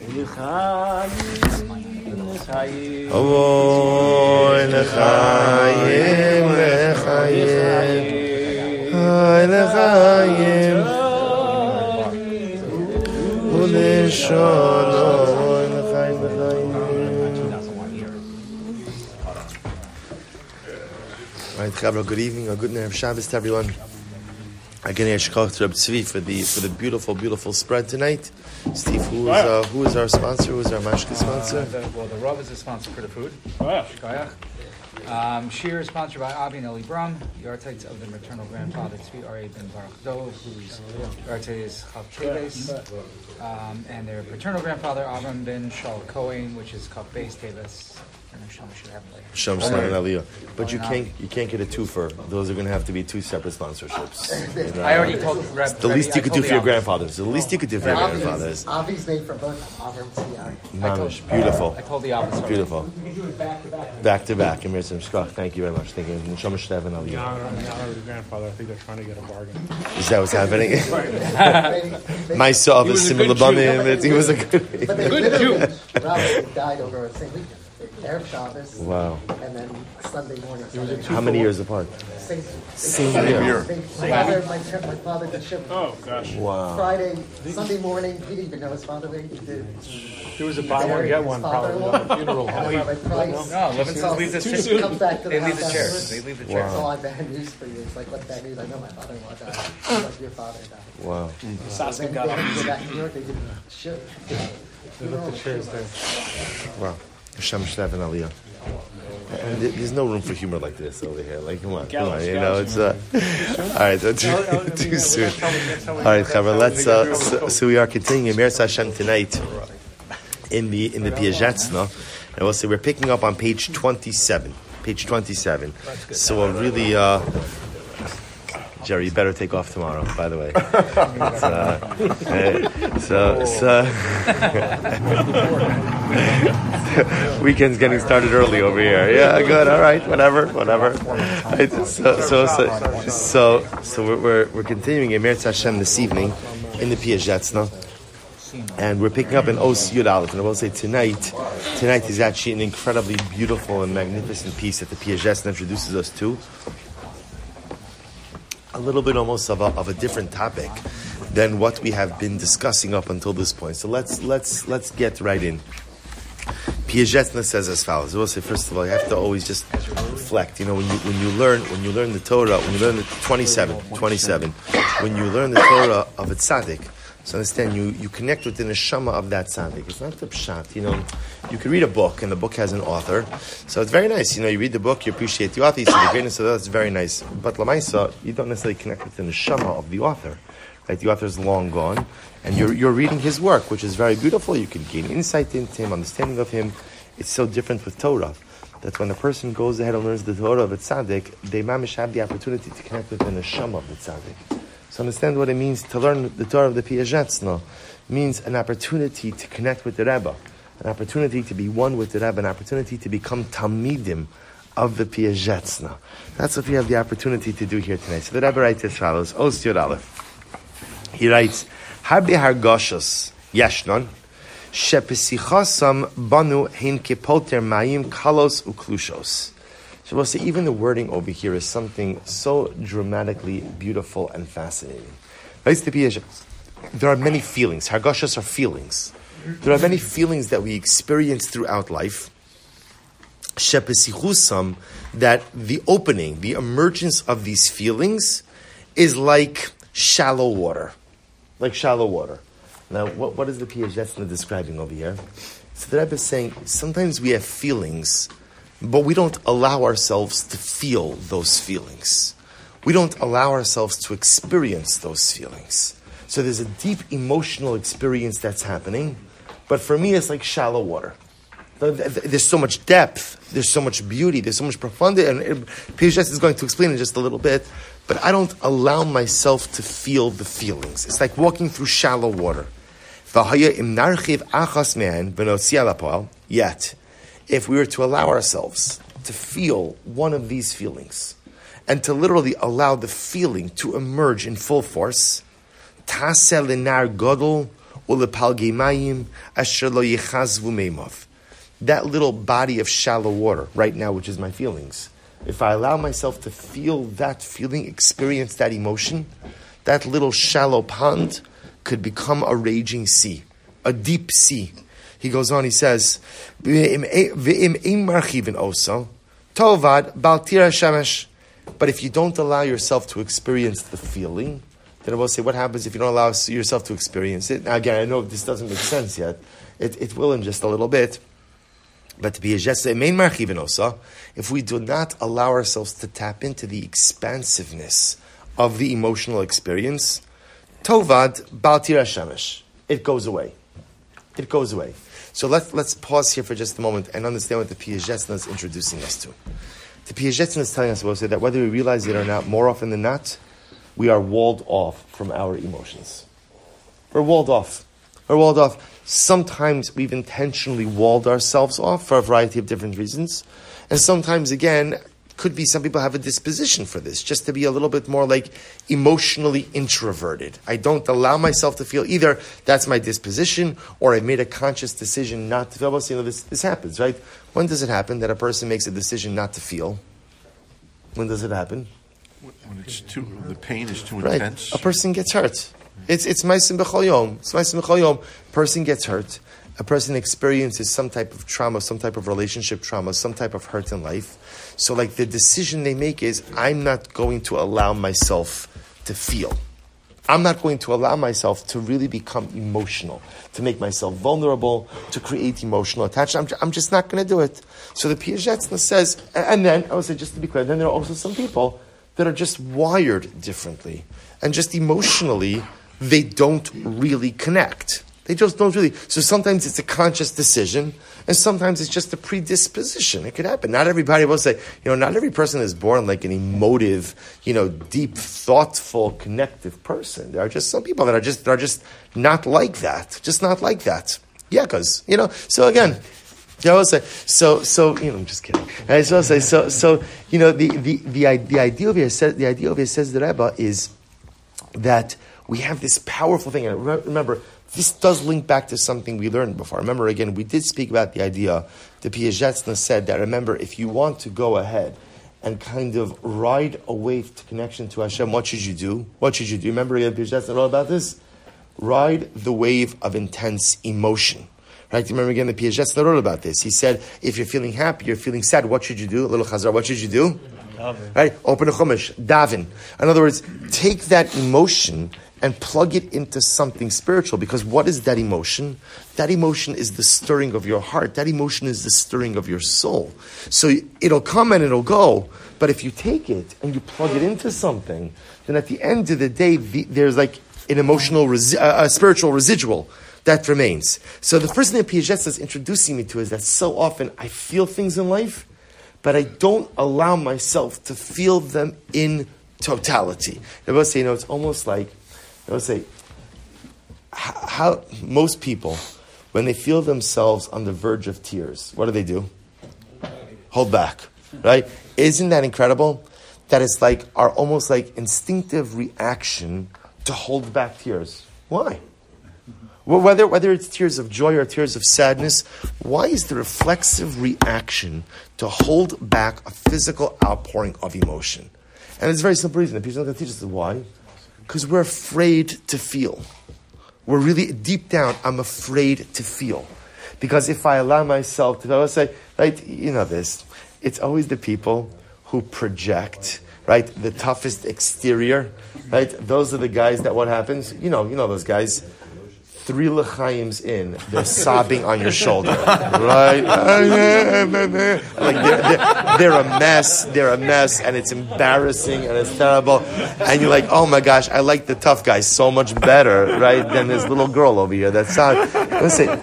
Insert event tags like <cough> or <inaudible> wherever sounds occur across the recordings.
Oy lechayim, uleshon, oy lechayim, lechayim. All right, good evening, or good night Shabbos to everyone. Again, Yeshkach to Reb Tzvi for the for the beautiful, beautiful spread tonight. Steve, who is uh, who is our sponsor? Who is our mashka sponsor? Uh, the, well, the Rav is the sponsor for the food. Oh, Shkoyach. Um, Shir is sponsored by Avi and Eli Brum, the architects of the maternal grandfather Tzvi Ari ben Baruch Dov, whose architect is Chav um, and their paternal grandfather Avram ben Shal Cohen, which is Chav Beis Teves. And I'm sure we should have it later. Shem Shalom and Aliyah. But you can't you can't get a twofer. Those are going to have to be two separate sponsorships. <laughs> I already told Reb. The least you could do for your the grandfathers. The least you could do for your grandfathers. Avi's made for both Avram Tzvi Mamish, beautiful, I told the office. beautiful. Back to back. Emir Shkach. Thank you very much. Thank you. Shem Shlev and In Aliyah. honor, in honor of the grandfather, I think they're trying to get a bargain. Is that what's happening? <laughs> Maybe- <laughs> My son of a was similar good bummy. He was a good. But they literally, Rabbi died over the same weekend. Erev Shabbos, Wow. and then Sunday morning. Sunday How many years apart? Same, Same year. They- My father, my, pa- my father did ship Oh, gosh. Wow. Friday, Sunday morning. He didn't even know his father. He did. There was a buy one, get one, probably at the funeral. And then Rabbi Price. No, Levinson's leave this chair. Comes back to the They leave the house chairs. afterwards. They leave the It's chairs. Oh, all bad news for you. It's like, what bad news? I know my father-in-law died. It's like your father died. Wow. Then got they had to go back to New York. They did ship. Wow. Hashem Shlev and Aliyah. And there's no room for humor like this over here. Like, come on, come on. You know, it's uh, all right. Too, too <laughs> soon. All right, Chavra. Let's. Uh, so, so we are continuing Meretz Hashem tonight in the in the Piaseczna, and we'll say we're picking up on page 27. Page 27. So we'll really. Uh, Jerry, you better take off tomorrow. By the way, <laughs> uh, so so. <laughs> Weekend's getting started early over here. Yeah, good. All right, whatever, whatever. So, so, so, so, so we're, we're, we're continuing in Meretz Hashem this evening in the Piaseczna. And we're picking up an Os Yud Aleph. And I will say tonight, tonight is actually an incredibly beautiful and magnificent piece that the Piaseczna introduces us to. A little bit almost of a, of a different topic than what we have been discussing up until this point. So let's let's let's get right in. Piaseczna says as follows. I will say first of all, you have to always just reflect. You know, when you when you learn when you learn the Torah, when you learn the 27, 27, when you learn the Torah of a tzaddik, so understand you you connect with the neshama of that tzaddik. It's not the pshat. You know, you can read a book and the book has an author, so it's very nice. You know, you read the book, you appreciate the author, you see the greatness of that. It's very nice. But lamaisa, you don't necessarily connect with the neshama of the author. Right, the author is long gone, and you're, you're reading his work, which is very beautiful. You can gain insight into him, understanding of him. It's so different with Torah that when a person goes ahead and learns the Torah of a tzaddik, they mamish have the opportunity to connect with the neshama of the tzaddik. So understand what it means to learn the Torah of the Piaseczna. means an opportunity to connect with the Rebbe, an opportunity to be one with the Rebbe, an opportunity to become Talmidim of the Piaseczna. That's what we have the opportunity to do here tonight. So the Rebbe writes as follows, Yod Aleph. He writes, Harbi Hargoshos Yeshnon, Shepesichasam Banu Hein Kepolter Mayim Kalos Uklushos. So we'll see, even the wording over here is something so dramatically beautiful and fascinating. There are many feelings. Hargoshos are feelings. There are many feelings that we experience throughout life. Shepesichusam, that the opening, the emergence of these feelings is like shallow water. Like shallow water. Now, what, what is the Piaseczna describing over here? So the Rebbe is saying sometimes we have feelings, but we don't allow ourselves to feel those feelings. We don't allow ourselves to experience those feelings. So there's a deep emotional experience that's happening, but for me, it's like shallow water. There's so much depth, there's so much beauty, there's so much profundity, and Piaget is going to explain in just a little bit, but I don't allow myself to feel the feelings. It's like walking through shallow water. Yet, if we were to allow ourselves to feel one of these feelings, and to literally allow the feeling to emerge in full force. That little body of shallow water right now, which is my feelings. If I allow myself to feel that feeling, experience that emotion, that little shallow pond could become a raging sea, a deep sea. He goes on, he says. But if you don't allow yourself to experience the feeling, then I will say, what happens if you don't allow yourself to experience it? Now, again, I know this doesn't make sense yet. It, it will in just a little bit. But to be a marchivinosa, if we do not allow ourselves to tap into the expansiveness of the emotional experience, tovad baltira shemesh. It goes away. It goes away. So let's, let's pause here for just a moment and understand what the Piaseczna is introducing us to. The Piaseczna is telling us about that whether we realize it or not, more often than not, we are walled off from our emotions. We're walled off. We're walled off. Sometimes we've intentionally walled ourselves off for a variety of different reasons. And sometimes, again, could be some people have a disposition for this, just to be a little bit more like emotionally introverted. I don't allow myself to feel either that's my disposition or I made a conscious decision not to feel. Well, you know, this, this happens, right? When does it happen that a person makes a decision not to feel? When does it happen? When it's too, the pain is too right. intense. A person gets hurt. It's it's ma'asim b'chol yom. It's ma'asim b'chol yom. Person gets hurt a person experiences some type of trauma, some type of relationship trauma, some type of hurt in life. So, like, the decision they make is I'm not going to allow myself to feel. I'm not going to allow myself to really become emotional, to make myself vulnerable, to create emotional attachment. I'm, I'm just not going to do it. So the Piaseczna says, and then, I would say, just to be clear, then there are also some people that are just wired differently. And just emotionally, they don't really connect. They just don't really. So sometimes it's a conscious decision, and sometimes it's just a predisposition. It could happen. Not everybody will say, you know, not every person is born like an emotive, you know, deep, thoughtful, connective person. There are just some people that are just that are just not like that. Just not like that. Yeah, because you know. So again. I will say so. So you know, I'm just kidding. I will say so. So you know, the the the, the idea of says the idea of here says the Rebbe is that we have this powerful thing. And remember, this does link back to something we learned before. Remember, again, we did speak about the idea. The Piaseczna said that, remember, if you want to go ahead and kind of ride a wave to connection to Hashem, what should you do? What should you do? Remember, Piaseczna all about this? Ride the wave of intense emotion. Right? Remember again, the Piaseczna wrote about this. He said, if you're feeling happy, you're feeling sad, what should you do? A little chazar, what should you do? Davin. Right? Open a chumash, davin. In other words, take that emotion and plug it into something spiritual because what is that emotion? That emotion is the stirring of your heart. That emotion is the stirring of your soul. So it'll come and it'll go, but if you take it and you plug it into something, then at the end of the day, the, there's like an emotional, resi- uh, a spiritual residual that remains. So the first thing that Piaget is introducing me to is that so often I feel things in life, but I don't allow myself to feel them in totality. I will say, you know, it's almost like I would say, how most people, when they feel themselves on the verge of tears, what do they do? Hold back, right? Isn't that incredible? That it's like our almost like instinctive reaction to hold back tears. Why? Well, whether, whether it's tears of joy or tears of sadness, why is the reflexive reaction to hold back a physical outpouring of emotion? And it's a very simple reason. The people that teach us why. Because we're afraid to feel. We're really deep down, I'm afraid to feel. Because if I allow myself to, I say, right, you know this, it's always the people who project, right, the toughest exterior, right? Those are the guys that what happens, you know, you know those guys three lechaims in, they're sobbing on your shoulder, <laughs> right? like they're, they're, they're, a mess, they're a mess, and it's embarrassing and it's terrible. And you're like, oh my gosh, I like the tough guy so much better, right, than this little girl over here. That's not. Listen,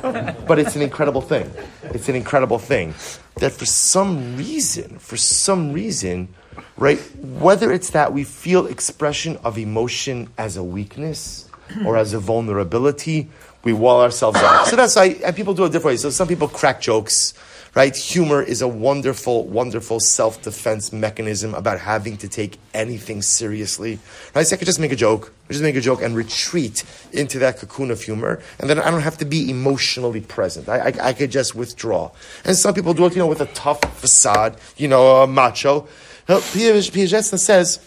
but it's an incredible thing. It's an incredible thing that for some reason, for some reason, right, whether it's that we feel expression of emotion as a weakness or as a vulnerability, we wall ourselves off. So that's why and people do it different. So some people crack jokes, right? Humor is a wonderful, wonderful self defense mechanism about having to take anything seriously, right? So I could just make a joke, just make a joke and retreat into that cocoon of humor, and then I don't have to be emotionally present. I, I, I could just withdraw. And some people do it, you know, with a tough facade, you know, a macho. Uh, Piaget says,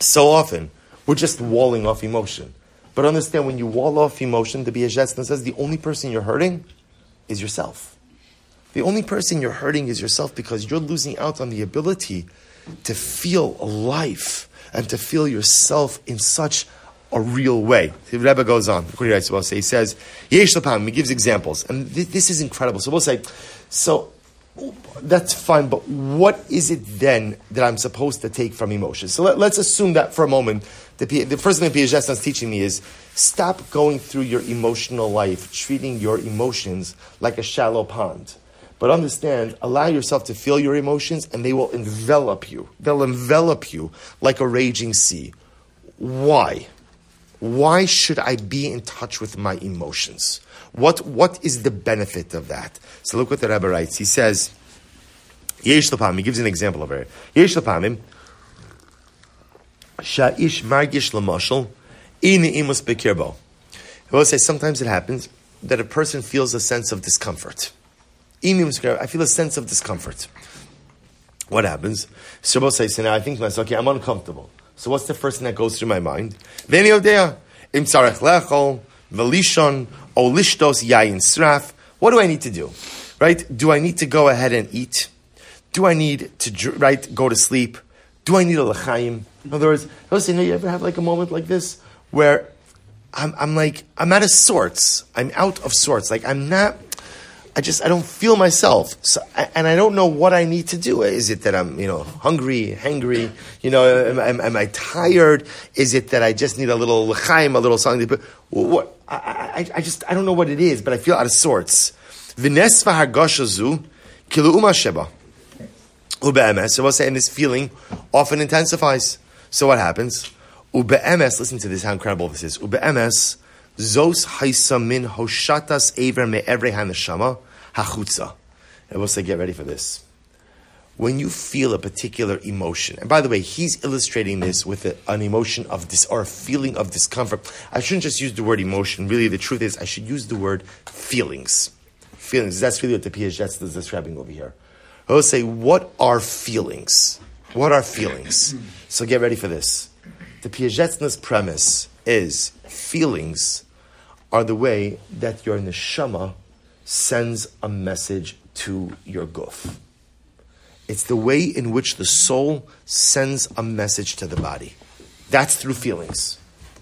so often, we're just walling off emotion. But understand when you wall off emotion, the Piaseczna says the only person you're hurting is yourself. The only person you're hurting is yourself because you're losing out on the ability to feel life and to feel yourself in such a real way. The Rebbe goes on. He says, He gives examples. And this is incredible. So we'll say, so that's fine, but what is it then that I'm supposed to take from emotions? So let, us assume that for a moment, the, the first thing that Piaget is teaching me is stop going through your emotional life, treating your emotions like a shallow pond. But understand, allow yourself to feel your emotions and they will envelop you. They'll envelop you like a raging sea. Why? Why should I be in touch with my emotions? What, what is the benefit of that? So look what the Rebbe writes. He says, Yesh he gives an example of it. Yesh Sha'ish Margish Lamashal, Ini Imus Bekirbo. I will say sometimes it happens that a person feels a sense of discomfort. I feel a sense of discomfort. What happens? Shabbos says, so now I think to myself, okay, I'm uncomfortable. So what's the first thing that goes through my mind? Veni odea, im tzarech lechol, velishon, olishtos yayin sraf. What do I need to do? Right? Do I need to go ahead and eat? Do I need to right go to sleep? Do I need a l'chaim? In other words, listen, you ever have like a moment like this where I'm, I'm like I'm out of sorts. I'm out of sorts. Like I'm not I just I don't feel myself, so, and I don't know what I need to do. Is it that I'm you know hungry, hangry? You know, am, am, am I tired? Is it that I just need a little l'chaim, a little something? What I, I, I, just I don't know what it is, but I feel out of sorts. V'nesva hargashazu kilu umasheba ube'emes. So we'll say, and this feeling often intensifies. So what happens? Ube'emes. Listen to this. How incredible this is. Ube'emes zos haisamin hoshatas aver me'evre haneshama hachutza. And we'll say, get ready for this. When you feel a particular emotion, and by the way, he's illustrating this with a, an emotion of this or a feeling of discomfort. I shouldn't just use the word emotion. Really, the truth is, I should use the word feelings. Feelings. That's really what the Piaget is describing over here. He'll say, What are feelings? What are feelings? So get ready for this. The Piaget's premise is feelings are the way that your neshama sends a message to your guf. It's the way in which the soul sends a message to the body. That's through feelings.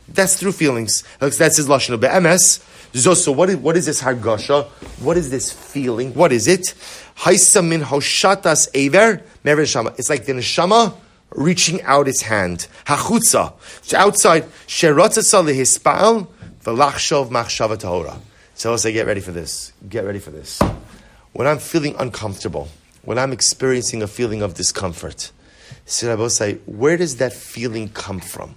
That's through feelings. That's his lashon be'emes. So what is, what is this hargasha? What is this feeling? What is it? Haisa min hoshatas aver. It's like the neshama reaching out its hand. Hachutza. It's outside. Sheratzasa lehispal v'lachshov machshava tahora. So I'll say, get ready for this. Get ready for this. When I'm feeling uncomfortable, when I'm experiencing a feeling of discomfort, say, where does that feeling come from?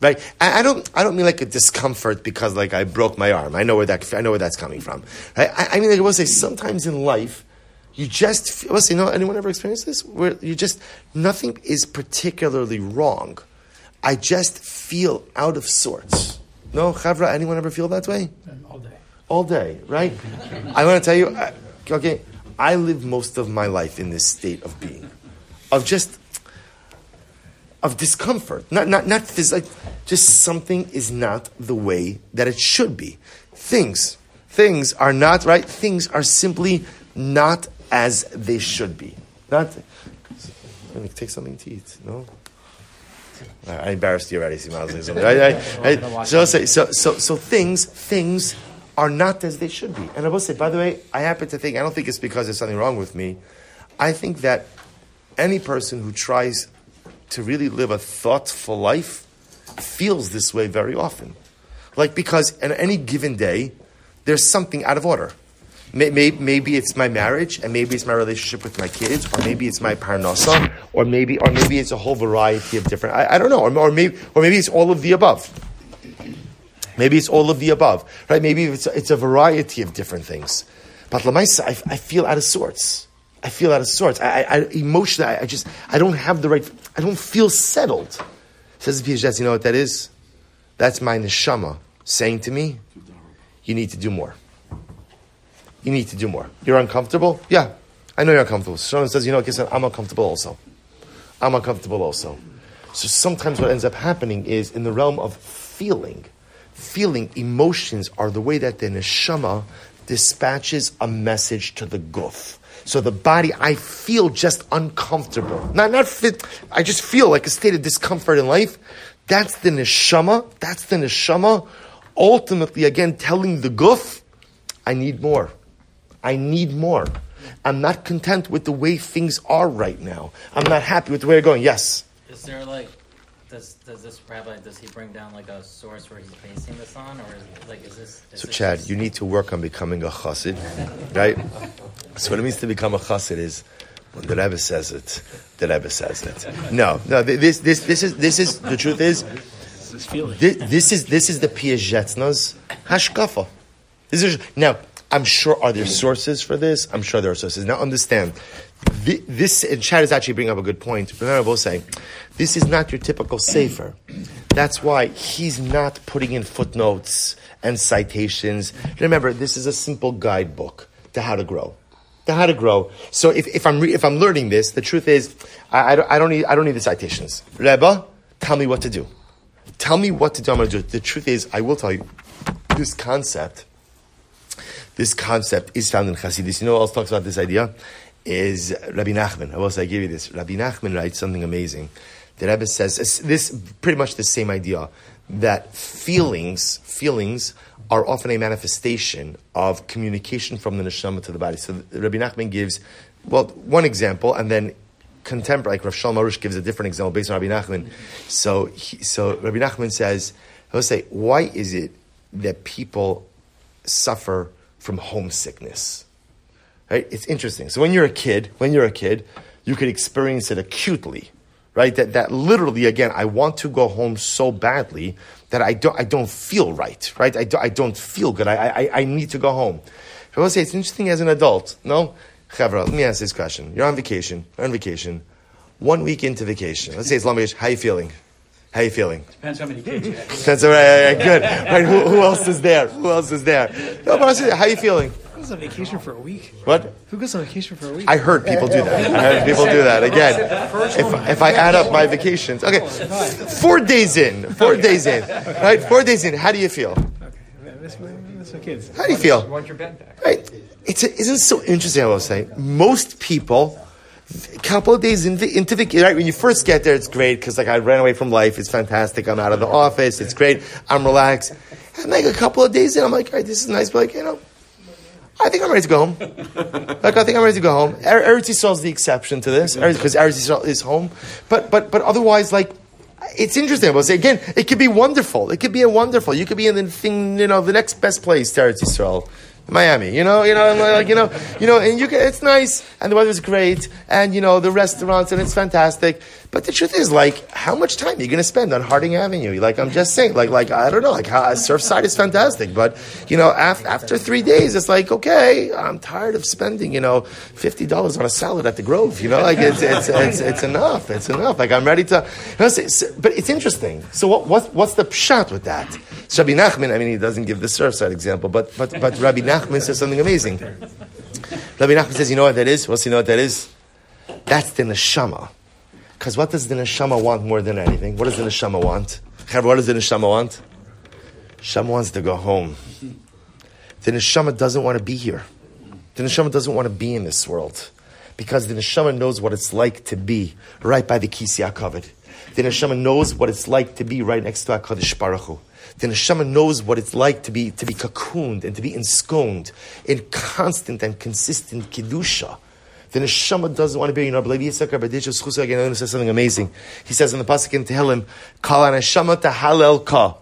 Right? I, don't. I don't mean like a discomfort because like I broke my arm. I know where that. I know where that's coming from. Right? I, I mean, like I will say, sometimes in life, you just. Let's say, you know, anyone ever experienced this? Where you just nothing is particularly wrong. I just feel out of sorts. No, Chavra, anyone ever feel that way? All day. All day, right? I want to tell you, okay, I live most of my life in this state of being, of just, of discomfort. Not, not, not like, just something is not the way that it should be. Things, things are not, right? Things are simply not as they should be. Not, take something to eat, no? I embarrassed you already, something. I, I, I, so, so, so, so things, things are not as they should be. And I will say, by the way, I happen to think, I don't think it's because there's something wrong with me. I think that any person who tries to really live a thoughtful life feels this way very often. Like, because on any given day, there's something out of order. Maybe it's my marriage, and maybe it's my relationship with my kids, or maybe it's my parnasa, or maybe, or maybe it's a whole variety of different. I, I don't know, or, or, maybe, or maybe it's all of the above. Maybe it's all of the above, right? Maybe it's, it's a variety of different things. But Lamaisa, I, I feel out of sorts. I feel out of sorts. I, I, I emotionally, I, I just, I don't have the right, I don't feel settled. Says the PhD, you know what that is? That's my neshama saying to me, you need to do more. You need to do more. You're uncomfortable? Yeah, I know you're uncomfortable. Shona says, you know, Kissan, I'm uncomfortable also. I'm uncomfortable also. So sometimes what ends up happening is in the realm of feeling, feeling, emotions are the way that the neshama dispatches a message to the guf. So the body, I feel just uncomfortable. Not, not fit, I just feel like a state of discomfort in life. That's the neshama. That's the neshama. Ultimately, again, telling the guf, I need more. I need more. I'm not content with the way things are right now. I'm not happy with the way they're going. Yes. Is there like, does does this rabbi does he bring down like a source where he's basing this on, or is, like is this? Is So, this Chad, just- you need to work on becoming a chassid, right? So, what it means to become a chassid is when the Rebbe says it, the Rebbe says it. No, no. This, this, this is, this is the truth. Is this, this is this is the Piaseczna's hashkafa. This is now. I'm sure are there sources for this. I'm sure there are sources. Now understand. This and Chad is actually bringing up a good point. Remember, I will say, this is not your typical safer. That's why he's not putting in footnotes and citations. Remember, this is a simple guidebook to how to grow to how to grow. So if, if I'm re, if I'm learning this, the truth is, I, I, don't, I don't need I don't need the citations. Rebbe, tell me what to do. Tell me what to do. I'm going to do. The truth is, I will tell you, this concept, this concept is found in Chassidus. You know what else talks about this idea? Is Rabbi Nachman. I will say, I give you this. Rabbi Nachman writes something amazing. The Rebbe says this pretty much the same idea that feelings feelings are often a manifestation of communication from the neshama to the body. So Rabbi Nachman gives well one example, and then contemporary like Rav Shalom Arush gives a different example based on Rabbi Nachman. So he, so Rabbi Nachman says he'll say why is it that people suffer from homesickness? Right? It's interesting. So when you're a kid, when you're a kid, you could experience it acutely, right? That, that literally, again, I want to go home so badly that I don't, I don't feel right, right? I, do, I don't feel good. I, I, I need to go home. I will say it's interesting as an adult. No? Chavra, let me ask this question. You're on vacation. You're on vacation. One week into vacation. Let's say it's long vacation. How are you feeling? How you feeling? Depends how many kids you have. That's all right. good. Right, who, who else is there? Who else is there? No, but how you feeling? Who goes on vacation for a week? What? Who goes on vacation for a week? I heard people do that. I heard people do that. Again, if, if I add up my vacations, okay, four days in, four days in, right? Four days in. How do you feel? okay, my, I my kids. How do you feel? You want your bed back. Right? It's a, isn't it so interesting? I will say most people. A couple of days into, into the right when you first get there, it's great because like I ran away from life. It's fantastic. I'm out of the office. It's great. I'm relaxed. And like a couple of days in, I'm like, all right, this is nice. But like you know, I think I'm ready to go home. <laughs> like I think I'm ready to go home. Er- Eretz Yisrael is the exception to this because Eretz Yisrael is home. But but but otherwise, like it's interesting. I will say again, it could be wonderful. It could be a wonderful. You could be in the thing, you know, the next best place to Eretz Yisrael. Miami, you know, you know, like you know, you know, and you can, it's nice, and the weather's great, and you know, the restaurants, and it's fantastic. But the truth is, like, how much time are you going to spend on Harding Avenue? Like, I'm just saying, like, like I don't know, like, how, Surfside is fantastic, but you know, af- after three days, it's like, okay, I'm tired of spending, you know, fifty dollars on a salad at the Grove. You know, like it's it's it's, it's enough. It's enough. Like, I'm ready to. You know, so- so- but it's interesting. So, what, what what's the pshat with that? Rabbi Nachman, I mean, he doesn't give the Surfside example, but but but Rabbi Nachman says something amazing. Rabbi Nachman says, you know what that is? What's you know what that is? That's the neshama. Because what does the neshama want more than anything? What does the neshama want? What does the neshama want? Neshama wants to go home. The neshama doesn't want to be here. The neshama doesn't want to be in this world. Because the neshama knows what it's like to be right by the Kisi HaKavod. The neshama knows what it's like to be right next to HaKadosh Baruch Hu. The neshama knows what it's like to be, to be cocooned and to be ensconed in constant and consistent kedusha. The neshama doesn't want to be. You know, Rabbi Yitzchak Rabbi again says something amazing. He says in the pasuk in Tehillim, "Kal neshama tahalel ka."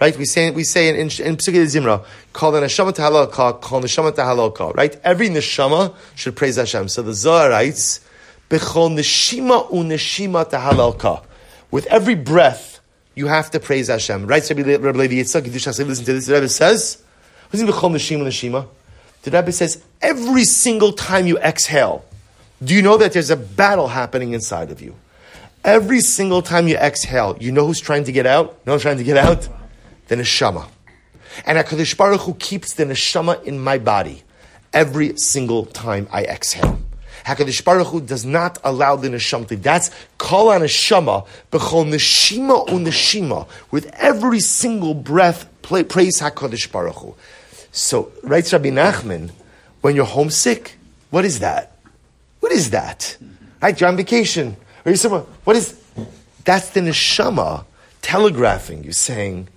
Right? We say we say in in, in Pesukei Zimra, "Kal neshama tahalel ka, kal neshama tahalel ka." Right? Every neshama should praise Hashem. So the Zohar writes, "Bechol neshima uneshima tahalel ka." With every breath, you have to praise Hashem. Right, Rabbi Le- Rabbi Levi Yitzchak, listen to this. The Rebbe says, listen to Neshima Neshima. The Rebbe says, every single time you exhale, do you know that there's a battle happening inside of you? Every single time you exhale, you know who's trying to get out? You know who's trying to get out? The neshama. And HaKadosh Baruch Hu keeps the neshama in my body every single time I exhale. HaKadosh Baruch Hu does not allow the neshama to. That's kol neshama, b'chol neshima u neshima. With every single breath, play, praise HaKadosh Baruch Hu. So, writes Rabbi Nachman, when you're homesick, what is that? What is that? Right, you're on vacation. Or you're somewhere. What is that's the neshama telegraphing you saying,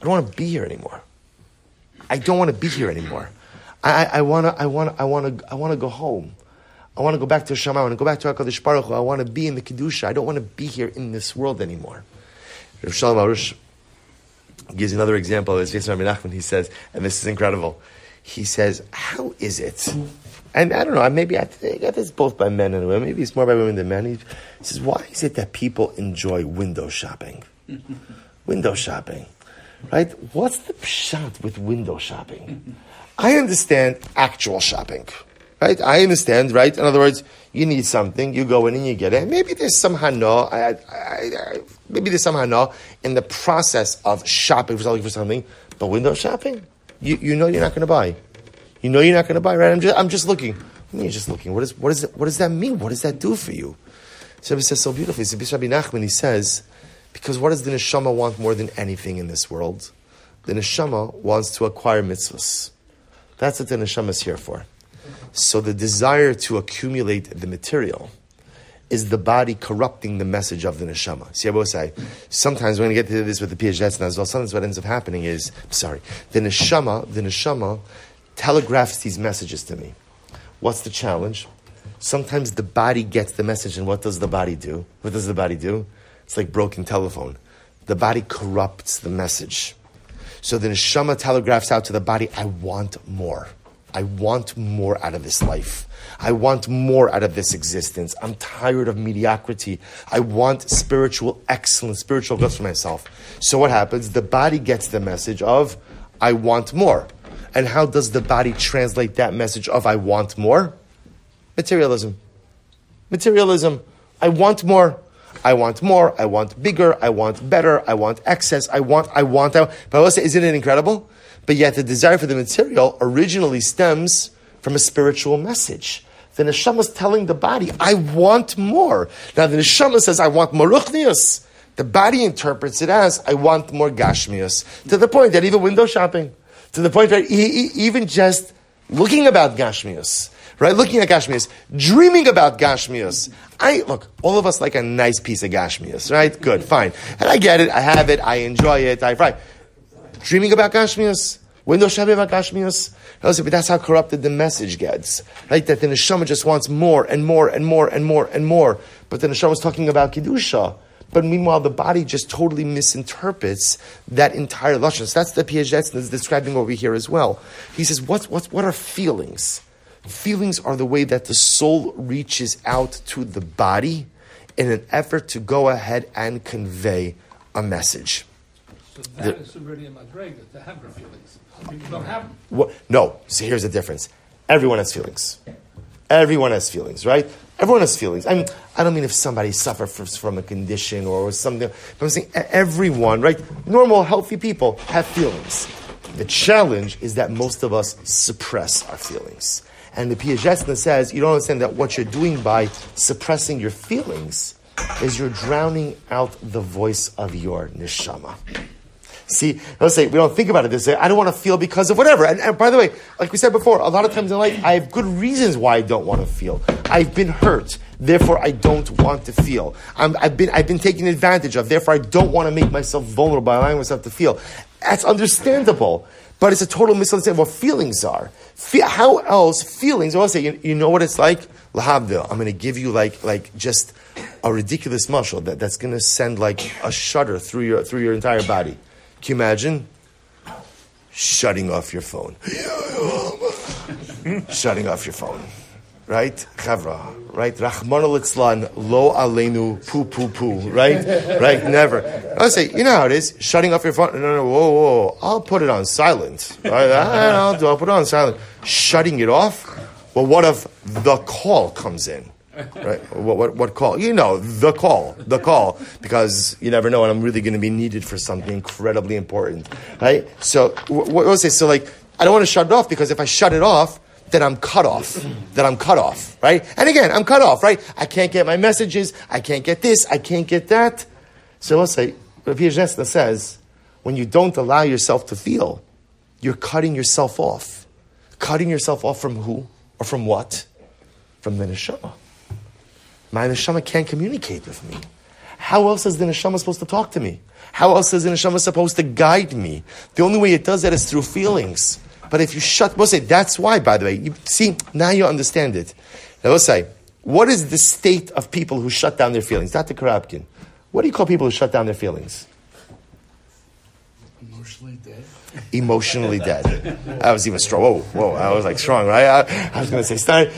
I don't want to be here anymore. I don't want to be here anymore. I, I, I wanna I wanna I wanna I wanna go home. I want to go back to Shema. I want to go back to HaKadosh Baruch Hu. I want to be in the Kedusha. I don't want to be here in this world anymore. Rav Shalom Arush gives another example his Yisrael Menachem. He says, and this is incredible. He says, how is it? And I don't know, maybe I, I got this both by men and women. Maybe it's more by women than men. He says, why is it that people enjoy window shopping? <laughs> window shopping, right? What's the shot with window shopping? I understand actual shopping, right? I understand, right? In other words, you need something, you go in and you get it. Maybe there's some hana, I, I, I, maybe there's some hana in the process of shopping for something, for something, but window shopping, you, you know you're not going to buy. You know you're not going to buy, right? I'm just, I'm just looking. You're just looking? What, is, what, is what does that mean? What does that do for you? So he says so beautifully. So Rabbi Nachman, he says, because what does the neshama want more than anything in this world? The neshama wants to acquire mitzvahs. That's what the neshama is here for. So the desire to accumulate the material is the body corrupting the message of the neshama. See, I will say, sometimes we're going to get to this with the PHS as well. Sometimes what ends up happening is, sorry, the neshama, the neshama telegraphs these messages to me. What's the challenge? Sometimes the body gets the message, and what does the body do? What does the body do? It's like broken telephone. The body corrupts the message. So the neshama telegraphs out to the body, I want more. I want more out of this life. I want more out of this existence. I'm tired of mediocrity. I want spiritual excellence, spiritual growth for myself. So what happens? The body gets the message of, I want more. And how does the body translate that message of, I want more? Materialism. Materialism. I want more. I want more. I want bigger. I want better. I want excess. I want, I want, I want. But I will say, isn't it incredible? But yet the desire for the material originally stems from a spiritual message. The neshama is telling the body, I want more. Now the neshama says, I want more ruchnius. The body interprets it as, I want more gashmius. To the point that even window shopping, to the point that even just looking about gashmius, right? Looking at gashmius, dreaming about gashmius. I look, all of us like a nice piece of gashmius, right? Good, fine. And I get it, I have it, I enjoy it, I right. Dreaming about gashmius, shopping about gashmius. But that's how corrupted the message gets, right? That the neshama just wants more and more and more and more and more. But the neshama is talking about kedusha. But meanwhile, the body just totally misinterprets that entire lashon. So that's the Piaget that's describing over here as well. He says, "What's what's what are feelings? Feelings are the way that the soul reaches out to the body in an effort to go ahead and convey a message." So that is already a madrega to have feelings. People don't have them. No. So here's the difference. Everyone has feelings. Everyone has feelings, right? Everyone has feelings. I mean, I don't mean if somebody suffers from a condition or something, but I'm saying everyone, right? Normal, healthy people have feelings. The challenge is that most of us suppress our feelings. And the Piaseczna says, you don't understand that what you're doing by suppressing your feelings is you're drowning out the voice of your neshama. See, let's say we don't think about it this way. I don't want to feel because of whatever. And, and, by the way, like we said before, a lot of times in life, I have good reasons why I don't want to feel. I've been hurt, therefore I don't want to feel. i have been I've been taken advantage of, therefore I don't want to make myself vulnerable by allowing myself to feel. That's understandable, but it's a total misunderstanding of what feelings are. Fe- how else feelings? I will say, you, you know what it's like. Lahavdil. I'm going to give you like like just a ridiculous muscle that, that's going to send like a shudder through your through your entire body. Can you imagine? Shutting off your phone. Shutting off your phone. right? Chavra, right? Rahman al lo alenu, poo poo poo, right? right? Never. I say, you know how it is, shutting off your phone. No, no, whoa, whoa, I'll put it on silent. Right? I'll, do, I'll put it on silent. Shutting it off. Well, what if the call comes in? Right? What, what, what call? You know, the call, the call, because you never know, and I'm really going to be needed for something incredibly important, right? So, what, what was it? So, like, I don't want to shut it off because if I shut it off, then I'm cut off. That I'm cut off, right? And again, I'm cut off, right? I can't get my messages. I can't get this. I can't get that. So let's say, Rabbi Yeznesna says, when you don't allow yourself to feel, you're cutting yourself off. Cutting yourself off from who? Or from what? From the neshama. My neshama can't communicate with me. How else is the neshama supposed to talk to me? How else is the neshama supposed to guide me? The only way it does that is through feelings. But if you shut, we'll say that's why. By the way, you see now you understand it. Now we'll say, what is the state of people who shut down their feelings? Dr. Karabkin, what do you call people who shut down their feelings? Emotionally dead. Emotionally dead. I was even strong. Whoa, whoa! I was like strong, right? I, I was going to say start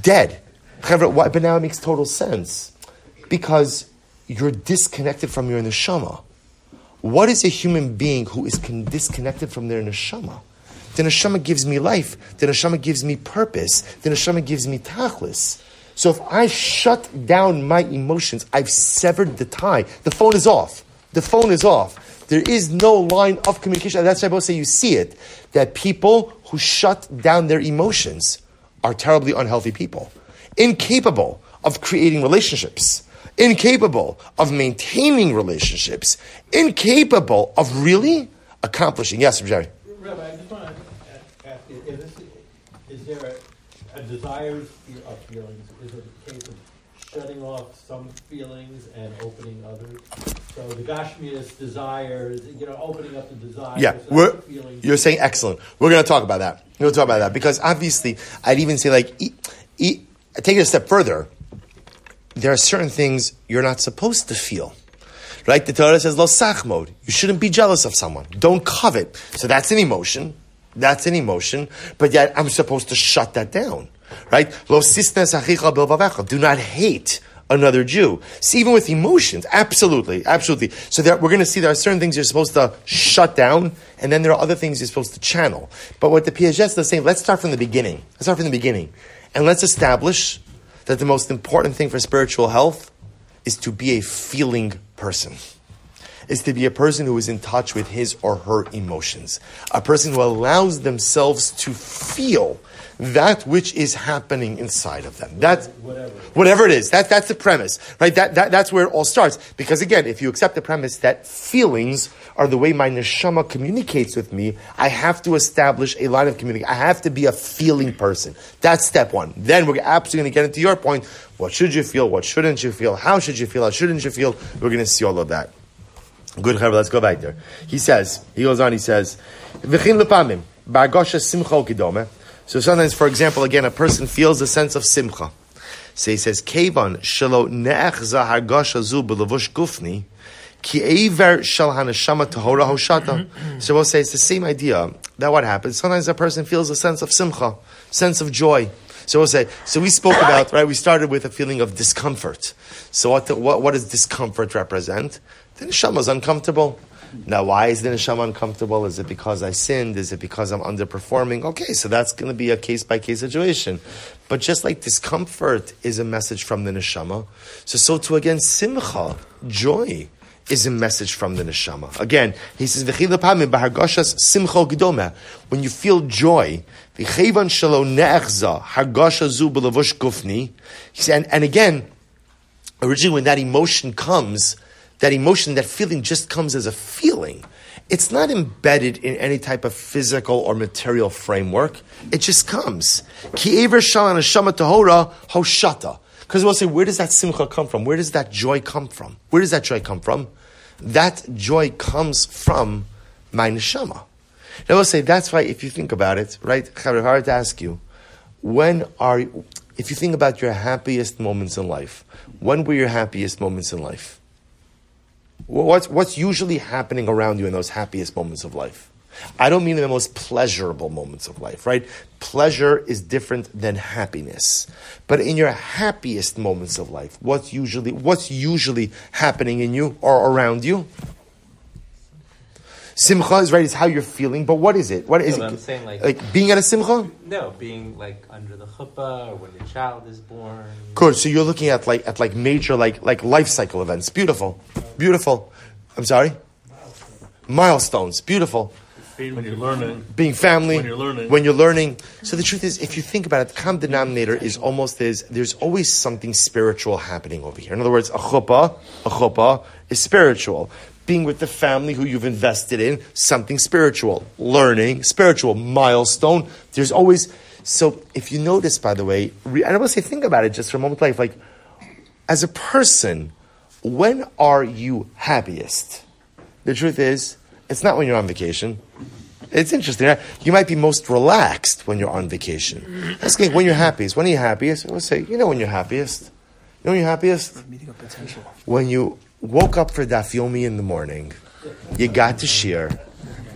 dead. But now it makes total sense because you're disconnected from your neshama. What is a human being who is disconnected from their neshama? The neshama gives me life. The neshama gives me purpose. The neshama gives me tachlis. So if I shut down my emotions, I've severed the tie. The phone is off. The phone is off. There is no line of communication. That's why I both say you see it. That people who shut down their emotions are terribly unhealthy people. Incapable of creating relationships. Incapable of maintaining relationships. Incapable of really accomplishing. Yes, Jerry. Rabbi, I just want to ask you, is, this, is there a, a desire of feelings? Is it a case of shutting off some feelings and opening others? So the Gashmias desires, you know, opening up the desires. Yeah, we're, you're saying excellent. We're going to talk about that. To talk about that because obviously, I'd even say like, e, e, take it a step further. There are certain things you're not supposed to feel. Right? The Torah says, lo sachmod. You shouldn't be jealous of someone. Don't covet. So that's an emotion. That's an emotion. But yet I'm supposed to shut that down. Right? Lo Do not hate another Jew. See, even with emotions, absolutely, absolutely. So there, we're going to see there are certain things you're supposed to shut down, and then there are other things you're supposed to channel. But what the Piaget is saying, let's start from the beginning. Let's start from the beginning. And let's establish that the most important thing for spiritual health is to be a feeling person. Is to be a person who is in touch with his or her emotions. A person who allows themselves to feel that which is happening inside of them. That's whatever, whatever it is. That, that's the premise, right? That, that, that's where it all starts. Because again, if you accept the premise that feelings are the way my neshama communicates with me, I have to establish a line of communication. I have to be a feeling person. That's step one. Then we're absolutely going to get into your point. What should you feel? What shouldn't you feel? How should you feel? How shouldn't you feel? We're going to see all of that. Good, Chaver, let's go back there. He says, he goes on, he says, V'chin lepamim, ba'agosha simcha kidome. So sometimes, for example, again, a person feels a sense of simcha. So he says, Kevan shelo ne'echza hargosha zu b'levush gufni, ki eiver shel haneshama tahora hoshata. Mm-hmm. So we'll say it's the same idea. That what happens? Sometimes a person feels a sense of simcha, sense of joy. So we'll say, so we spoke about, right, we started with a feeling of discomfort. So what, the, what, what does discomfort represent? The neshama is uncomfortable. Now, why is the neshama uncomfortable? Is it because I sinned? Is it because I'm underperforming? Okay, so that's going to be a case by case situation. But just like discomfort is a message from the neshama, so so too again, simcha, joy, is a message from the neshama. Again, he says, simcha. When you feel joy, and, and again, originally when that emotion comes, that emotion, that feeling just comes as a feeling. It's not embedded in any type of physical or material framework. It just comes. Because we'll say, where does that simcha come from? Where does that joy come from? Where does that joy come from? That joy comes from my neshama. Now we'll say, that's why if you think about it, right, hard to ask you, when are, if you think about your happiest moments in life, when were your happiest moments in life? What's, what's usually happening around you in those happiest moments of life? I don't mean in the most pleasurable moments of life, right? Pleasure is different than happiness. But in your happiest moments of life, what's usually what's usually happening in you or around you? Simcha is right, it's how you're feeling, but what is it? What is No, it? but I'm saying, like- like being at a simcha? No, being like under the chuppah or when your child is born. Good. So you're looking at like at like major like like life cycle events. Beautiful, beautiful. I'm sorry. Milestones. Beautiful. When you're learning. Being family. When you're learning. When you're learning. So the truth is, if you think about it, the common denominator is almost there's there's always something spiritual happening over here. In other words, a chuppah, a chuppah is spiritual. Being with the family who you've invested in, something spiritual. Learning, spiritual milestone. There's always. So if you notice, by the way, re- and I will say, think about it just for a moment, like like as a person, when are you happiest? The truth is, it's not when you're on vacation. It's interesting. Right? You might be most relaxed when you're on vacation. Asking when you're happiest. When are you happiest? I would say, you know when you're happiest. You know when you're happiest? When you woke up for daf yomi in the morning, you got to share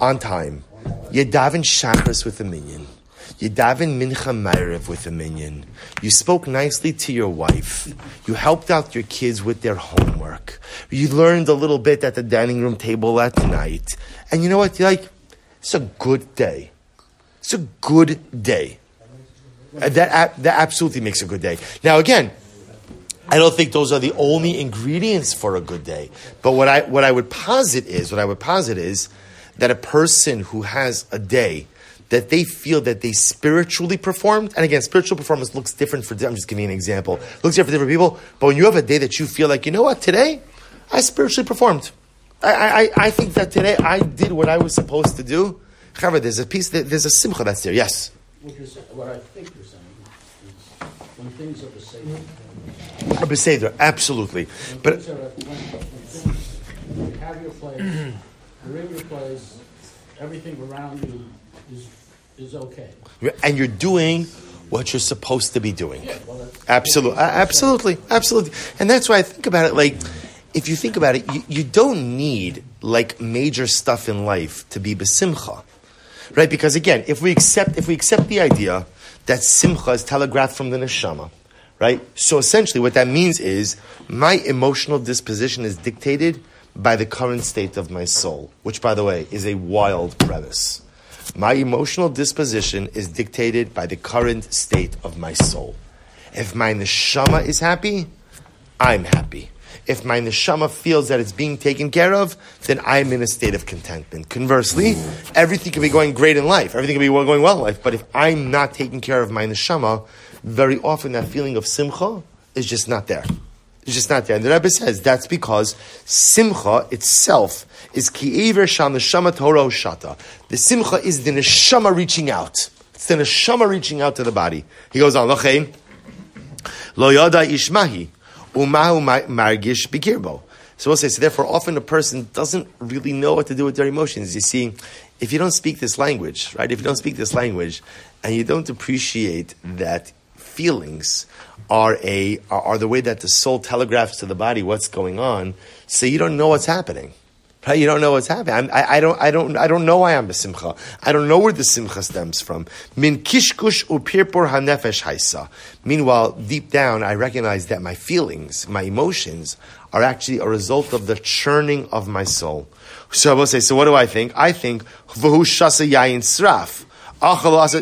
on time. You daven shacharis with a minyan. You daven mincha ma'ariv with a minyan. You spoke nicely to your wife. You helped out your kids with their homework. You learned a little bit at the dining room table at night. And you know what? You're like, it's a good day. It's a good day. Uh, That, that absolutely makes a good day. Now, again, I don't think those are the only ingredients for a good day. But what I, what I would posit is, what I would posit is that a person who has a day that they feel that they spiritually performed, and again, spiritual performance looks different for, I'm just giving you an example, looks different for different people, but when you have a day that you feel like, you know what, today, I spiritually performed. I, I, I think that today I did what I was supposed to do. However, there's a piece, there's a simcha that's there, yes. You're saying, what I think you're saying is when things are the same. A beseder, absolutely. When But things are, when, when things, you have your place, you're in your place, everything around you is, is okay. and you're doing what you're supposed to be doing. Absolutely, absolutely, absolutely. And that's why I think about it. Like, if you think about it, you, you don't need like major stuff in life to be besimcha, right? Because again, if we accept if we accept the idea that simcha is telegraphed from the neshama, right? So essentially, what that means is my emotional disposition is dictated by the current state of my soul, which, by the way, is a wild premise. My emotional disposition is dictated by the current state of my soul. If my neshama is happy, I'm happy. If my neshama feels that it's being taken care of, then I'm in a state of contentment. Conversely, everything can be going great in life. Everything can be going well in life. But if I'm not taking care of my neshama, very often that feeling of simcha is just not there. It's just not there. And the Rebbe says that's because simcha itself is ki'ever shal neshama Torah shata. The simcha is the neshama reaching out. It's the neshama reaching out to the body. He goes on, Lochein, lo yada ishmahi, umahu margish bikirbo. So we'll say, so therefore often a person doesn't really know what to do with their emotions. You see, if you don't speak this language, right, if you don't speak this language, and you don't appreciate that feelings are a are, are the way that the soul telegraphs to the body what's going on. So you don't know what's happening. Right? You don't know what's happening. I, I don't. I don't. I don't know why I'm a simcha. I don't know where the simcha stems from. Min kishkush upirpur hanefesh haisa. Meanwhile, deep down, I recognize that my feelings, my emotions, are actually a result of the churning of my soul. So I will say. So what do I think? I think v'hu shasa yayin sraf.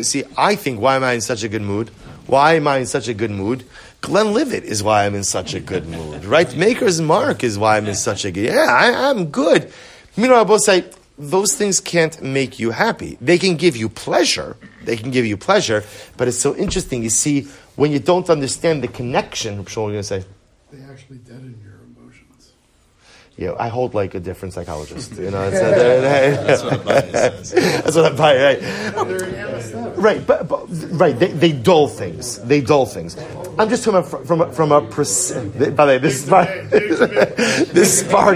See, I think why am I in such a good mood? Why am I in such a good mood? Glenlivet is why I'm in such a good mood, right? Maker's Mark is why I'm in such a good. Yeah, I, I'm good. Meanwhile, I both say those things can't make you happy. They can give you pleasure. They can give you pleasure, but it's so interesting. You see, when you don't understand the connection, I'm sure you're going to say. They actually deaden your emotions. Yeah, I hold like a different psychologist. You know, <laughs> That's what Abaye says. That's what Abaye, right? Right, but, but right, they, they dull things. They dull things. I'm just from a from a, from a pers- by the way, this spark <laughs> this spark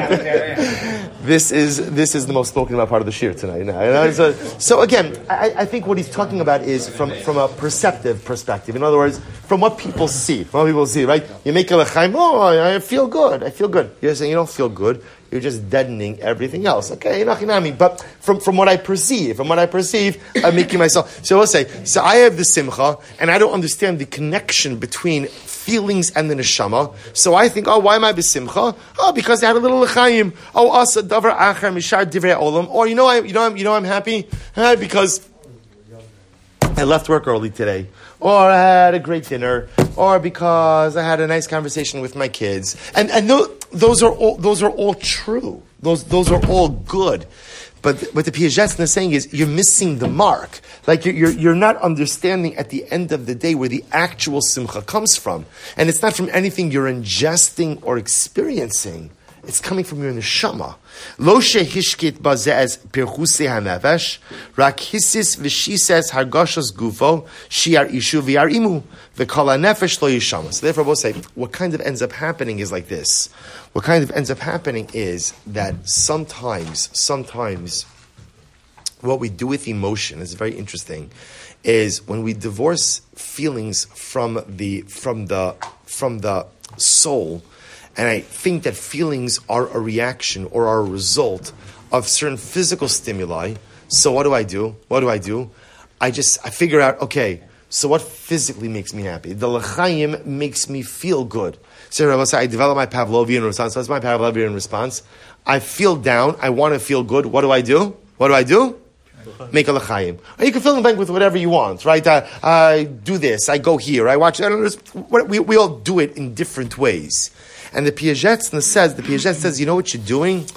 this is this is the most spoken about part of the shir tonight. So, uh, so again, I, I think what he's talking about is from from a perceptive perspective. In other words, from what people see, from what people see, right? You make a lechaim, oh, I feel good, I feel good. You're saying you don't feel good. You're just deadening everything else. Okay. But from, from what I perceive, from what I perceive, I'm making myself. So I'll say, so I have the simcha, and I don't understand the connection between feelings and the neshama. So I think, oh, why am I besimcha? Oh, because I had a little lechaim. Oh, asa davar acher mishar divrei olam. Or you know, I, you know, I'm, you know, I'm happy Eh, because I left work early today, or I had a great dinner, or because I had a nice conversation with my kids, and and tho- those are all those are all true. Those those are all good. But what the Piaseczna's is saying is you're missing the mark. Like you're, you're, you're not understanding at the end of the day where the actual simcha comes from. And it's not from anything you're ingesting or experiencing. It's coming from your neshama. Lo shehishkit bazez pirchuse hanevesh, rak hisis v'shises hargoshos gufo, shiar ishu v'yar imu, v'kol nefesh lo yishama. So therefore, we'll say, what kind of ends up happening is like this. What kind of ends up happening is that sometimes, sometimes, what we do with emotion is very interesting, is when we divorce feelings from the, from the, from the soul, and I think that feelings are a reaction or are a result of certain physical stimuli. So what do I do? What do I do? I just I figure out, okay, so what physically makes me happy? The l'chaim makes me feel good. So I develop my Pavlovian response. What's my Pavlovian response? I feel down. I want to feel good. What do I do? What do I do? Make a l'chaim. You can fill in the blank with whatever you want, right? I, I do this. I go here. I watch. I don't we, we all do it in different ways. And the Piaseczna says, the Piaseczna says, you know what you're doing?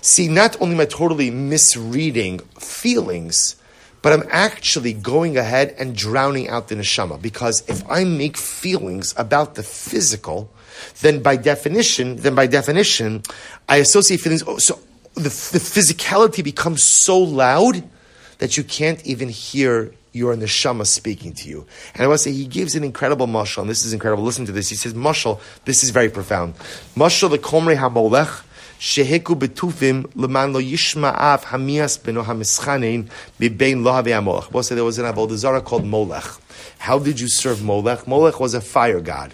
See, not only am I totally misreading feelings, but I'm actually going ahead and drowning out the neshama. Because if I make feelings about the physical, then by definition, then by definition, I associate feelings. oh, So the, the physicality becomes so loud that you can't even hear your neshama speaking to you. And I want to say he gives an incredible mashal, and this is incredible. Listen to this. He says, mashal, this is very profound. Mashal the komre hamolech, sheheku betufim leman lo yishma av hamias beno hamischanein bibein lo havi We'll say there was an avodah zarah called Molech. How did you serve Molech? Molech was a fire god.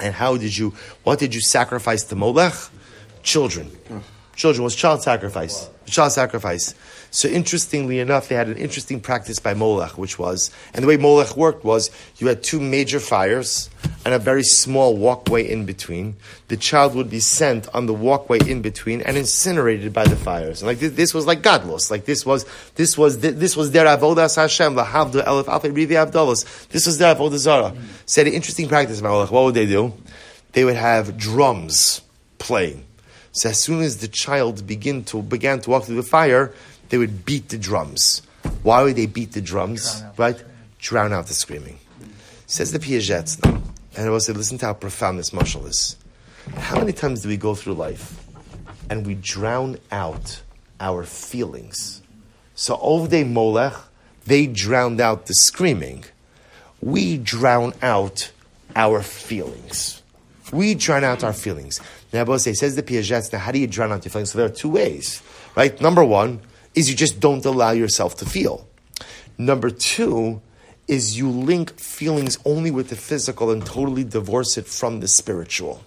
And how did you, what did you sacrifice to Molech? Children. Children was child sacrifice. Child sacrifice. So interestingly enough, they had an interesting practice by Molech, which was, and the way Molech worked was, you had two major fires and a very small walkway in between. The child would be sent on the walkway in between and incinerated by the fires. And like this, this was like godless. Like this was, this was, this was their avodas Hashem, lahavdu elif alfei rivi avdolos. This was their avodah zara. Said an interesting practice by Molech. What would they do? They would have drums playing. So as soon as the child begin to, began to walk through the fire, they would beat the drums. Why would they beat the drums? Drown right? Drown out the screaming. Says the Piaseczna. And I will say, listen to how profound this mashal is. How many times do we go through life and we drown out our feelings? So Ovdei Molech, they drowned out the screaming. We drown out our feelings. We drown out our feelings. Now, Bose says the Piaseczna, now how do you drown out your feelings? So there are two ways, right? Number one is you just don't allow yourself to feel. Number two is you link feelings only with the physical and totally divorce it from the spiritual.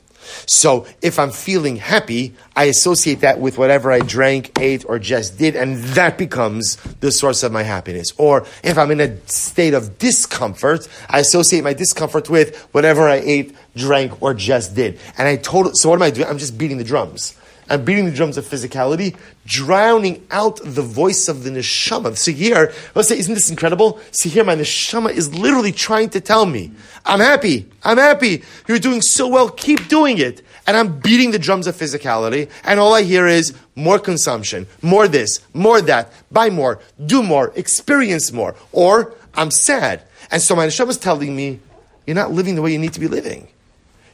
So if I'm feeling happy, I associate that with whatever I drank, ate, or just did, and that becomes the source of my happiness. Or if I'm in a state of discomfort, I associate my discomfort with whatever I ate, drank, or just did. And I told, so what am I doing? I'm just beating the drums. I'm beating the drums of physicality, drowning out the voice of the neshama. So here, let's say, isn't this incredible? See here, my neshama is literally trying to tell me, I'm happy, I'm happy, you're doing so well, keep doing it. And I'm beating the drums of physicality, and all I hear is more consumption, more this, more that, buy more, do more, experience more, or I'm sad. And so my neshama is telling me, you're not living the way you need to be living.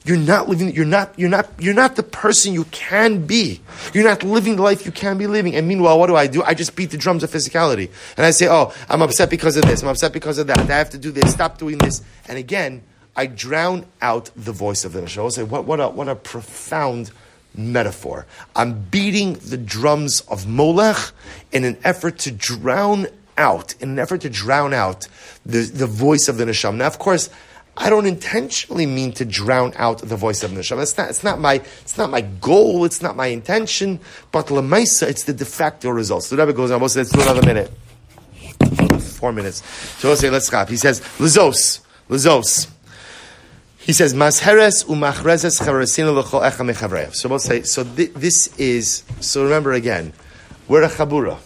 You're not living, you're not, you're not, you're not the person you can be. You're not living the life you can be living. And meanwhile, what do I do? I just beat the drums of physicality. And I say, oh, I'm upset because of this. I'm upset because of that. I have to do this. Stop doing this. And again, I drown out the voice of the Neshama. Say, what, what a, what a profound metaphor. I'm beating the drums of Molech in an effort to drown out, in an effort to drown out the, the voice of the Neshama. Now, of course, I don't intentionally mean to drown out the voice of neshama. It's not, it's not my, it's not my goal. It's not my intention. But lemaisa, it's the de facto result. So the Rebbe goes on. We'll say, let's do another minute. Four minutes. So we'll say, let's stop. He says, lizos, lizos. He says, masheres umachrezes chavrasinu l'chol echa mechavreyav. So we'll say, so thi- this is, so remember again, we're a chabura,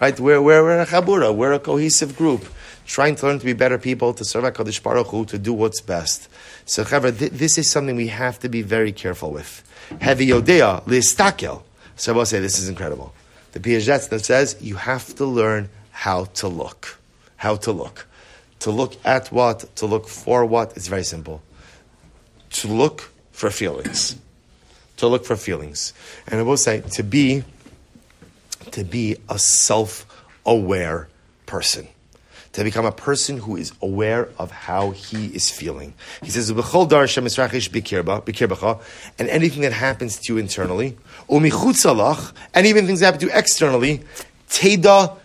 right? We're, we're, we're a chabura. We're a cohesive group trying to learn to be better people, to serve HaKadosh Baruch Hu, to do what's best. So, however, th- this is something we have to be very careful with. Heavy Yodea, listakel. So, I will say this is incredible. The Piaseczna that says you have to learn how to look. How to look. To look at what, to look for what, it's very simple. To look for feelings. To look for feelings. And I will say, to be, to be a self-aware person to become a person who is aware of how he is feeling. He says, and anything that happens to you internally, and even things that happen to you externally, teda.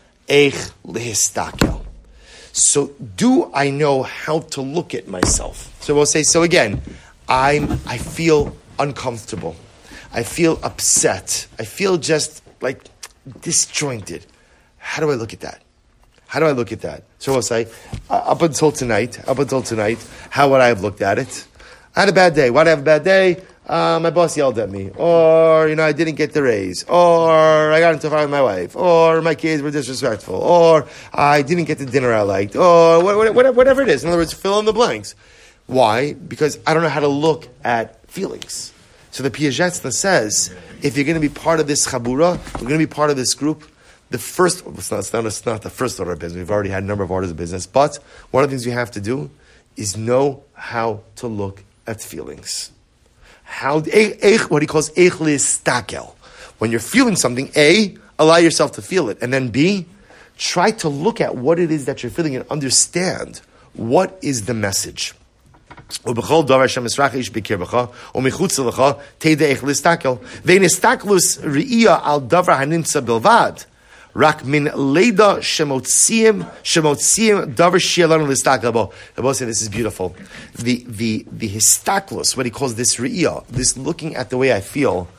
So, do I know how to look at myself? So we'll say, so again, I'm, I feel uncomfortable. I feel upset. I feel just like disjointed. How do I look at that? How do I look at that? So I'll say, uh, up until tonight, up until tonight, how would I have looked at it? I had a bad day. Why did I have a bad day? Uh, my boss yelled at me, or you know, I didn't get the raise, or I got into a fight with my wife, or my kids were disrespectful, or I didn't get the dinner I liked, or whatever, it is. In other words, fill in the blanks. Why? Because I don't know how to look at feelings. So the Piaseczna says, if you're going to be part of this chabura, we're going to be part of this group, the first, it's not, it's, not, it's not the first order of business. We've already had a number of orders of business. But one of the things we have to do is know how to look at feelings. How, what he calls eich listakel. When you're feeling something, A, allow yourself to feel it. And then B, try to look at what it is that you're feeling and understand what is the message. ובכל דבר שהמשרח איש בקרבך, ומחוץ לך, תדע איך להסתכל. ואין הסתכלוס ראייה על דבר הנמצא בלבד. Rak min leida shemotziim shemotziim davar shielanu listakabo. The boss said, this is beautiful. The the the histaklus, what he calls this riyah, this looking at the way I feel,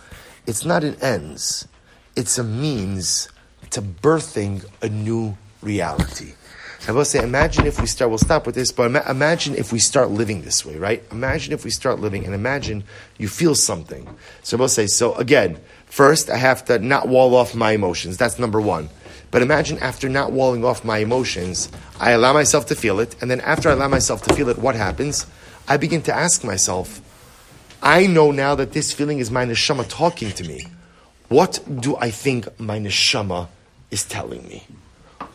it's not an ends, it's a means to birthing a new reality. I will say, imagine if we start, we'll stop with this, but ima- imagine if we start living this way, right? Imagine if we start living and imagine you feel something. So I will say, so again, first I have to not wall off my emotions. That's number one. But imagine after not walling off my emotions, I allow myself to feel it, and then after I allow myself to feel it, what happens? I begin to ask myself, I know now that this feeling is my neshama talking to me. What do I think my neshama is telling me?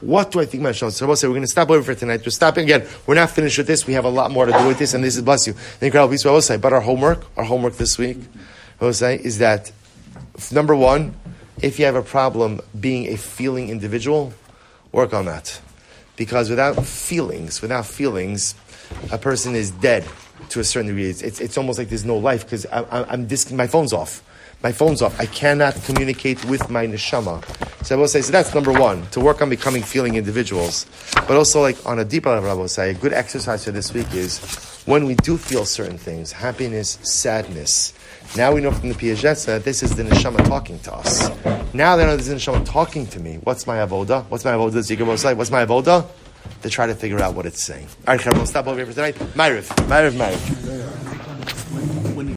What do I think my neshama? So we're going to stop over for tonight. We're stopping again. We're not finished with this. We have a lot more to do with this, and this is bless you. The incredible piece. Say, but our homework, our homework this week, I will say is that number one, if you have a problem being a feeling individual, work on that. Because without feelings, without feelings, a person is dead to a certain degree. It's, it's, it's almost like there's no life because I'm, I'm my phone's off. My phone's off. I cannot communicate with my neshama. So I will say, so that's number one, to work on becoming feeling individuals. But also, like on a deeper level, I will say, a good exercise for this week is when we do feel certain things, happiness, sadness, now we know from the Piaseczna that this is the neshama talking to us. Now they know this is the neshama talking to me. What's my avoda? What's my avoda? Zikr say, what's my avoda? To try to figure out what it's saying. All right, we'll stop over here for tonight. Maariv, Maariv, Maariv.